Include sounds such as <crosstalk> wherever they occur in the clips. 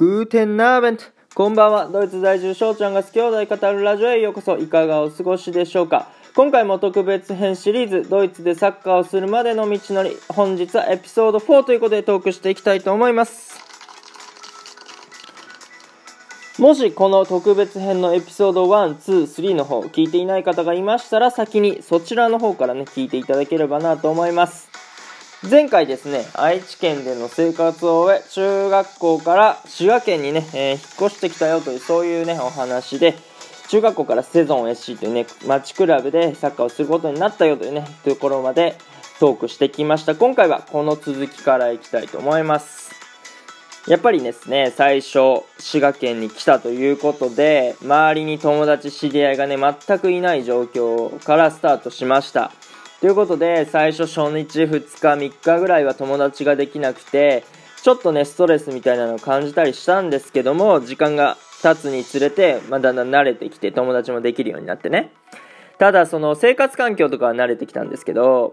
グーテンナーベント。こんばんは。ドイツ在住翔ちゃんが好き兄弟語るラジオへようこそ。いかがお過ごしでしょうか。今回も特別編シリーズドイツでサッカーをするまでの道のり本日はエピソード4ということでトークしていきたいと思います。もしこの特別編のエピソード1、2、3の方聞いていない方がいましたら先にそちらの方からね聞いていただければなと思います。前回ですね、愛知県での生活を終え、中学校から滋賀県にね、えー、引っ越してきたよという、そういうね、お話で、中学校からセゾン SC というね、町クラブでサッカーをすることになったよというね、ところまでトークしてきました。今回はこの続きからいきたいと思います。やっぱりですね、最初、滋賀県に来たということで、周りに友達、知り合いがね、全くいない状況からスタートしました。ということで、最初初日、2日、3日ぐらいは友達ができなくて、ちょっとね、ストレスみたいなのを感じたりしたんですけども、時間が経つにつれて、まあ、だんだん慣れてきて、友達もできるようになってね。ただ、その生活環境とかは慣れてきたんですけど、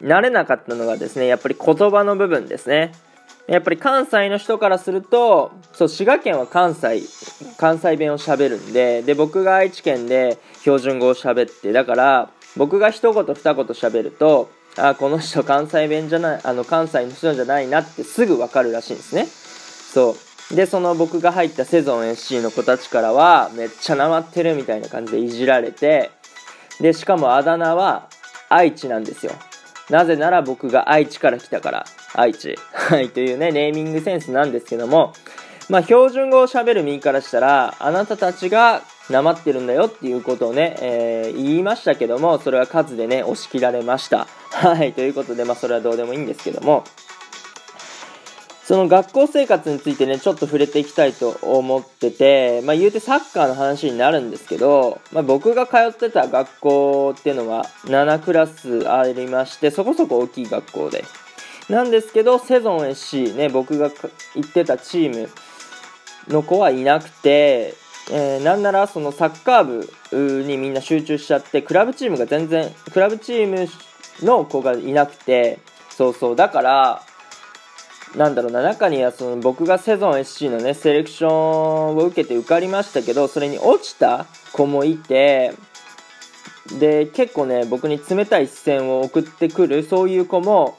慣れなかったのがですね、やっぱり言葉の部分ですね。やっぱり関西の人からすると、そう、滋賀県は関西、関西弁を喋るんで、で、僕が愛知県で標準語を喋って、だから、僕が一言二言喋ると、あ、この人関西弁じゃない、あの、関西の人じゃないなってすぐわかるらしいんですね。そう。で、その僕が入ったセゾン SC の子たちからは、めっちゃなまってるみたいな感じでいじられて、で、しかもあだ名は愛知なんですよ。なぜなら僕が愛知から来たから、愛知。<laughs> はい、というね、ネーミングセンスなんですけども、まあ、標準語を喋る身からしたら、あなたたちがなまってるんだよっていうことをね、えー、言いましたけども、それは数でね、押し切られました。はい、ということで、まあ、それはどうでもいいんですけども、その学校生活についてね、ちょっと触れていきたいと思ってて、まあ言うてサッカーの話になるんですけど、まあ僕が通ってた学校っていうのは7クラスありまして、そこそこ大きい学校で。なんですけど、セゾン SC ね、僕が行ってたチームの子はいなくて、えー、なんならそのサッカー部にみんな集中しちゃってクラブチームが全然クラブチームの子がいなくてそうそう。だからなんだろうな中にはその僕がセゾン SC のねセレクションを受けて受かりましたけどそれに落ちた子もいてで結構ね僕に冷たい視線を送ってくるそういう子も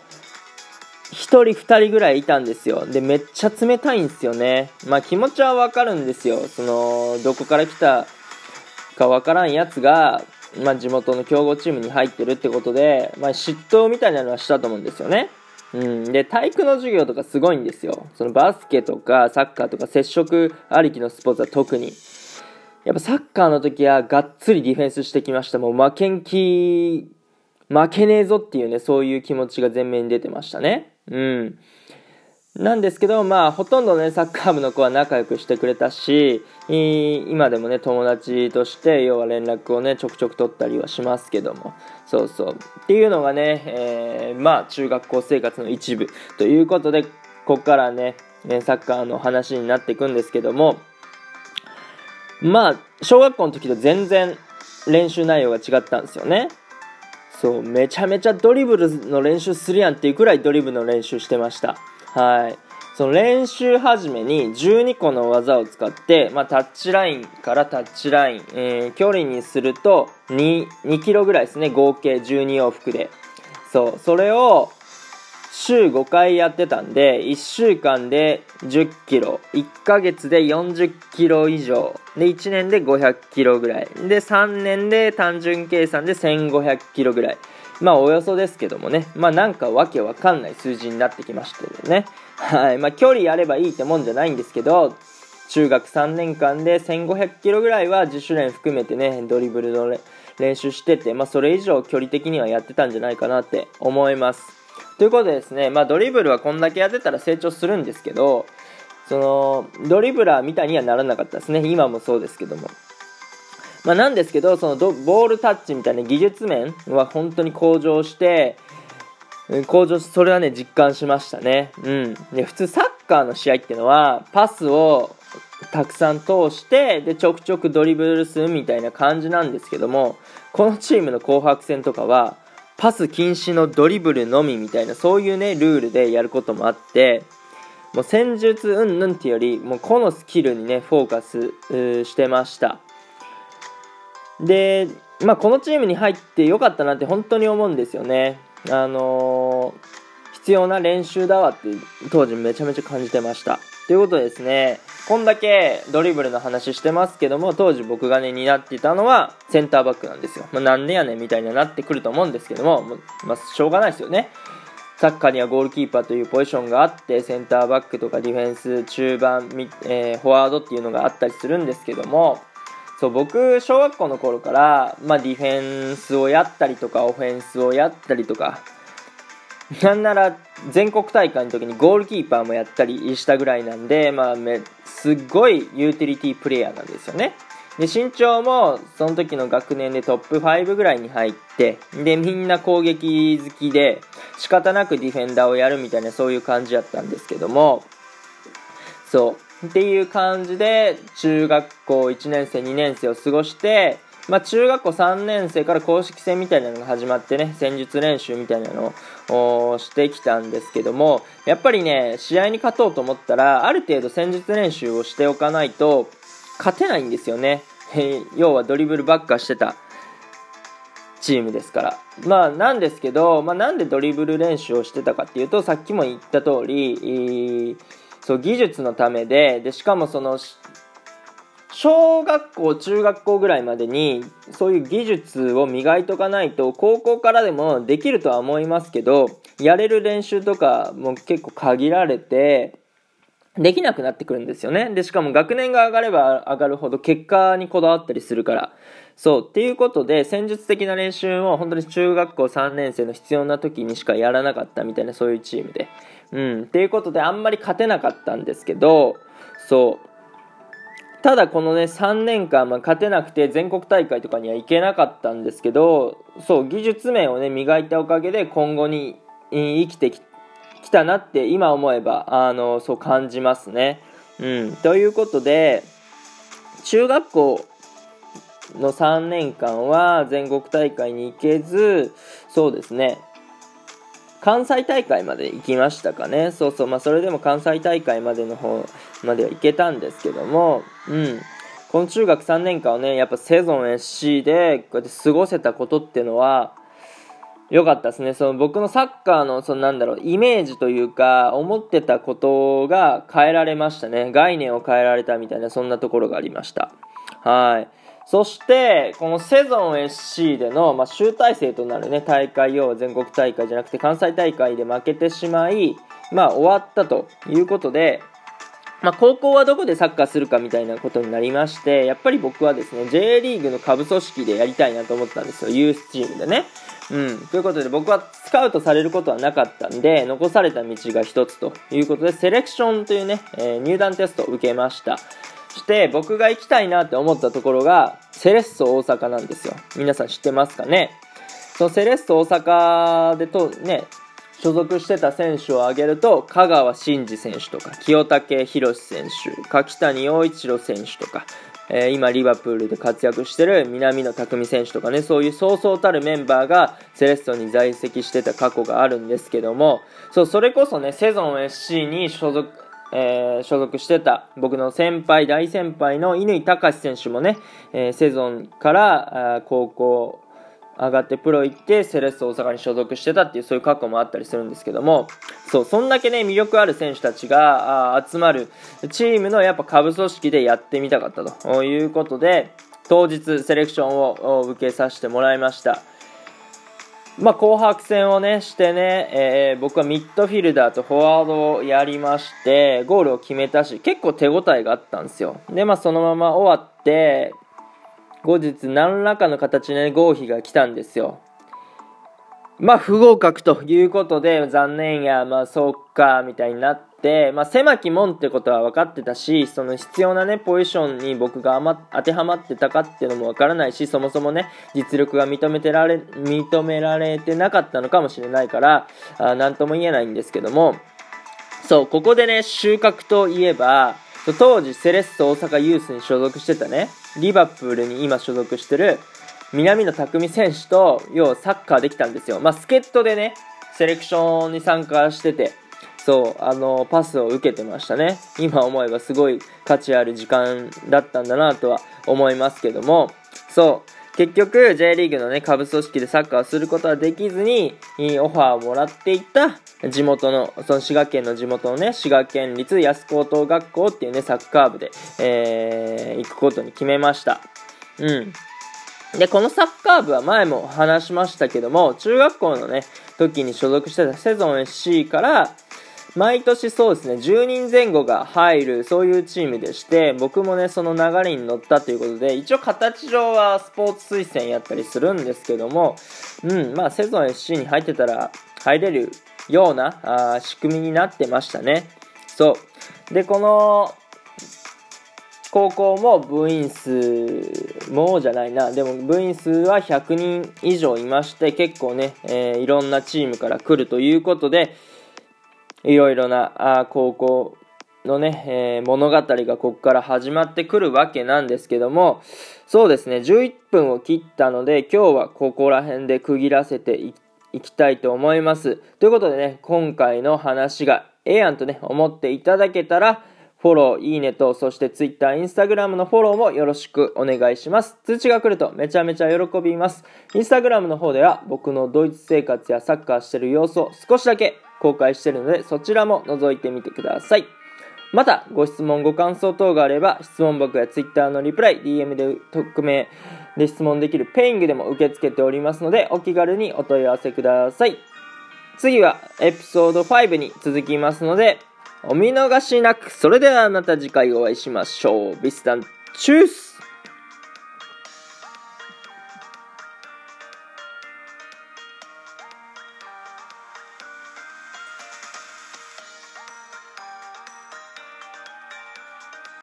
1人2人ぐらいいたんですよ。で、めっちゃ冷たいんですよね。まあ気持ちはわかるんですよ。その、どこから来たかわからんやつが、まあ地元の強豪チームに入ってるってことで、まあ嫉妬みたいなのはしたと思うんですよね。うん。で、体育の授業とかすごいんですよ。そのバスケとかサッカーとか接触ありきのスポーツは特に。やっぱサッカーの時はがっつりディフェンスしてきました。もう負けん気、負けねえぞっていうね、そういう気持ちが前面に出てましたね。うん。なんですけど、まあ、ほとんどね、サッカー部の子は仲良くしてくれたし、今でもね、友達として、要は連絡をね、ちょくちょく取ったりはしますけども、そうそう。っていうのがね、えー、まあ、中学校生活の一部ということで、ここからね、サッカーの話になっていくんですけども、まあ、小学校の時と全然練習内容が違ったんですよね。そう、めちゃめちゃドリブルの練習するやんっていうくらいドリブルの練習してました。はい。その練習始めに12個の技を使って、まあ、タッチラインからタッチライン、えー、距離にすると2、2キロぐらいですね、合計12往復で。そう、それを週5回やってたんで、1週間で10キロ、1ヶ月で40キロ以上、で、1年で500キロぐらい、で、3年で単純計算で1500キロぐらい。まあ、およそですけどもね、まあ、なんかわけわかんない数字になってきましたよね。はい。まあ、距離やればいいってもんじゃないんですけど、中学3年間で1500キロぐらいは自主練含めてね、ドリブルの練習してて、まあ、それ以上距離的にはやってたんじゃないかなって思います。ということでですね、まあ、ドリブルはこんだけやってたら成長するんですけど、その、ドリブラーみたいにはならなかったですね。今もそうですけども。まあ、なんですけど、そのボールタッチみたいな技術面は本当に向上して、向上し、それはね、実感しましたね。うん。で、普通サッカーの試合っていうのは、パスをたくさん通して、で、ちょくちょくドリブルするみたいな感じなんですけども、このチームの紅白戦とかは、パス禁止のドリブルのみみたいな、そういうね、ルールでやることもあって、もう戦術うんぬんっていうよりもう個のスキルにねフォーカスしてましたで、まあ、このチームに入ってよかったなって本当に思うんですよねあのー必要な練習だわって当時めちゃめちゃ感じてました。ということでですね、こんだけドリブルの話してますけども、当時僕がね、担ってたのはセンターバックなんですよ。まあ、なんでやねんみたいになってくると思うんですけども、まあ、しょうがないですよね。サッカーにはゴールキーパーというポジションがあって、センターバックとかディフェンス、中盤、えー、フォワードっていうのがあったりするんですけども、そう僕小学校の頃から、まあ、ディフェンスをやったりとかオフェンスをやったりとか <laughs> なんなら全国大会の時にゴールキーパーもやったりしたぐらいなんで、まあ、めすっごいユーティリティプレイヤーなんですよね。で身長もその時の学年でトップ5ぐらいに入ってでみんな攻撃好きで仕方なくディフェンダーをやるみたいなそういう感じだったんですけどもそうっていう感じで中学校1年生2年生を過ごしてまあ、中学校3年生から公式戦みたいなのが始まってね、戦術練習みたいなのをしてきたんですけども、やっぱりね、試合に勝とうと思ったら、ある程度戦術練習をしておかないと、勝てないんですよね。要はドリブルばっかしてたチームですから。まあ、なんですけど、まあ、なんでドリブル練習をしてたかっていうと、さっきも言った通り、そう技術のためででしかもその小学校、中学校ぐらいまでにそういう技術を磨いとかないと高校からでもできるとは思いますけどやれる練習とかも結構限られてできなくなってくるんですよね。で、しかも学年が上がれば上がるほど結果にこだわったりするから。そう。っていうことで、戦術的な練習を本当に中学校3年生の必要な時にしかやらなかったみたいなそういうチームで。うん。っていうことであんまり勝てなかったんですけど、そう。ただこのね3年間、まあ、勝てなくて全国大会とかには行けなかったんですけどそう技術面をね磨いたおかげで今後に生きてきたなって今思えばあのそう感じますね。うん、ということで中学校の3年間は全国大会に行けずそうですね関西大会まで行きましたかね。そうそう、まあそれでも関西大会までの方までは行けたんですけども、うん。この中学3年間をね、やっぱセゾン SC でこうやって過ごせたことっていうのは、良かったですね。その僕のサッカーの、そのなんだろう、イメージというか、思ってたことが変えられましたね。概念を変えられたみたいな、そんなところがありました。はい。そして、このセゾン SC での、まあ、集大成となるね、大会、要は全国大会じゃなくて関西大会で負けてしまい、まあ、終わったということで、まあ、高校はどこでサッカーするかみたいなことになりまして、やっぱり僕はですね、J リーグの下部組織でやりたいなと思ったんですよ、ユースチームでね。うん。ということで僕はスカウトされることはなかったんで、残された道が一つということで、セレクションというね、えー、入団テストを受けました。して僕が行きたいなって思ったところがセレッソ大阪なんですよ皆さん知ってますかね？そのセレッソ大阪でとね所属してた選手を挙げると香川真司選手とか清武宏選手柿谷陽一郎選手とか、えー、今リバプールで活躍してる南野拓実選手とかねそういうそうそうたるメンバーがセレッソに在籍してた過去があるんですけどもそうそれこそねセゾン SC に所属えー、所属してた僕の先輩、大先輩の乾隆選手もね、えー、セゾンから高校上がってプロ行ってセレッソ大阪に所属してたっていうそういう過去もあったりするんですけども。そうそんだけね魅力ある選手たちが集まるチームのやっぱ下部組織でやってみたかったと。いうことで当日セレクションを受けさせてもらいました。まあ、紅白戦をね、してね、えー、僕はミッドフィルダーとフォワードをやりまして、ゴールを決めたし、結構手応えがあったんですよ。で、まあ、そのまま終わって、後日何らかの形で、合否が来たんですよ。まあ、不合格ということで、残念や、まあ、そうか、みたいになって、まあ、狭き門ってことは分かってたし、その必要なね、ポジションに僕が当てはまってたかっていうのも分からないし、そもそもね、実力が認めてられ、認められてなかったのかもしれないから、あなんとも言えないんですけども、そう、ここでね、収穫といえば、当時セレッソ大阪ユースに所属してたね、リバプールに今所属してる、南野拓実選手と、要はサッカーできたんですよ。まあ、助っ人でね、セレクションに参加してて、そうあのパスを受けてましたね今思えばすごい価値ある時間だったんだなとは思いますけどもそう結局 J リーグのね、下部組織でサッカーをすることはできずに、オファーをもらっていた地元の、その滋賀県の地元のね、滋賀県立安高等学校っていうね、サッカー部で、えー、行くことに決めました。うん。で、このサッカー部は前も話しましたけども、中学校のね、時に所属してたセゾン SC から、毎年そうですね、10人前後が入る、そういうチームでして、僕もね、その流れに乗ったということで、一応形上はスポーツ推薦やったりするんですけども、うん、まあ、セゾン SC に入ってたら入れるようなあ仕組みになってましたね。そう。で、この、高校も部員数もうじゃないなでも部員数は100人以上いまして結構ね、えー、いろんなチームから来るということで、いろいろなあ高校のね、えー、物語がここから始まってくるわけなんですけども、そうですね、11分を切ったので、今日はここら辺で区切らせていきたいと思います。ということでね、今回の話がええやんとね、思っていただけたら、フォロー、いいねと、そして Twitter、Instagram のフォローもよろしくお願いします。通知が来るとめちゃめちゃ喜びます。Instagram の方では僕のドイツ生活やサッカーしてる様子を少しだけ公開してるので、そちらも覗いてみてください。また、ご質問、ご感想等があれば、質問箱や Twitter のリプライ、DM で匿名で質問できるペイングでも受け付けておりますので、お気軽にお問い合わせください。次は、エピソード5に続きますので、お見逃しなく。それではまた次回お会いしましょう。ビスタン、チュース